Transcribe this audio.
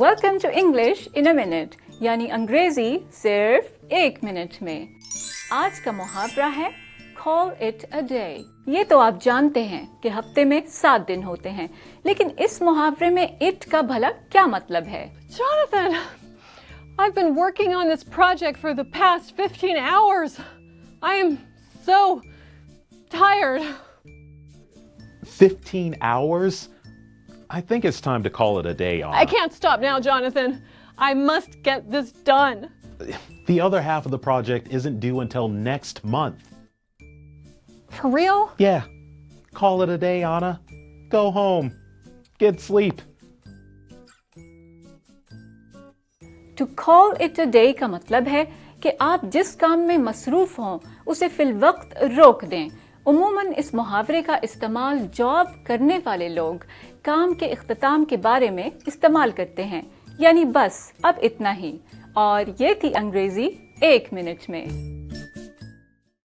welcome to English یعنی انگریزی صرف ایک منٹ میں آج کا محاورہ یہ تو آپ جانتے ہیں کہ ہفتے میں سات دن ہوتے ہیں لیکن اس محاورے میں اٹ کا بھلا کیا مطلب ہے ڈے کا مطلب ہے کہ آپ جس کام میں مصروف ہوں اسے فی الوقت روک دیں عموماً اس محاورے کا استعمال جاب کرنے والے لوگ کام کے اختتام کے بارے میں استعمال کرتے ہیں یعنی بس اب اتنا ہی اور یہ تھی انگریزی ایک منٹ میں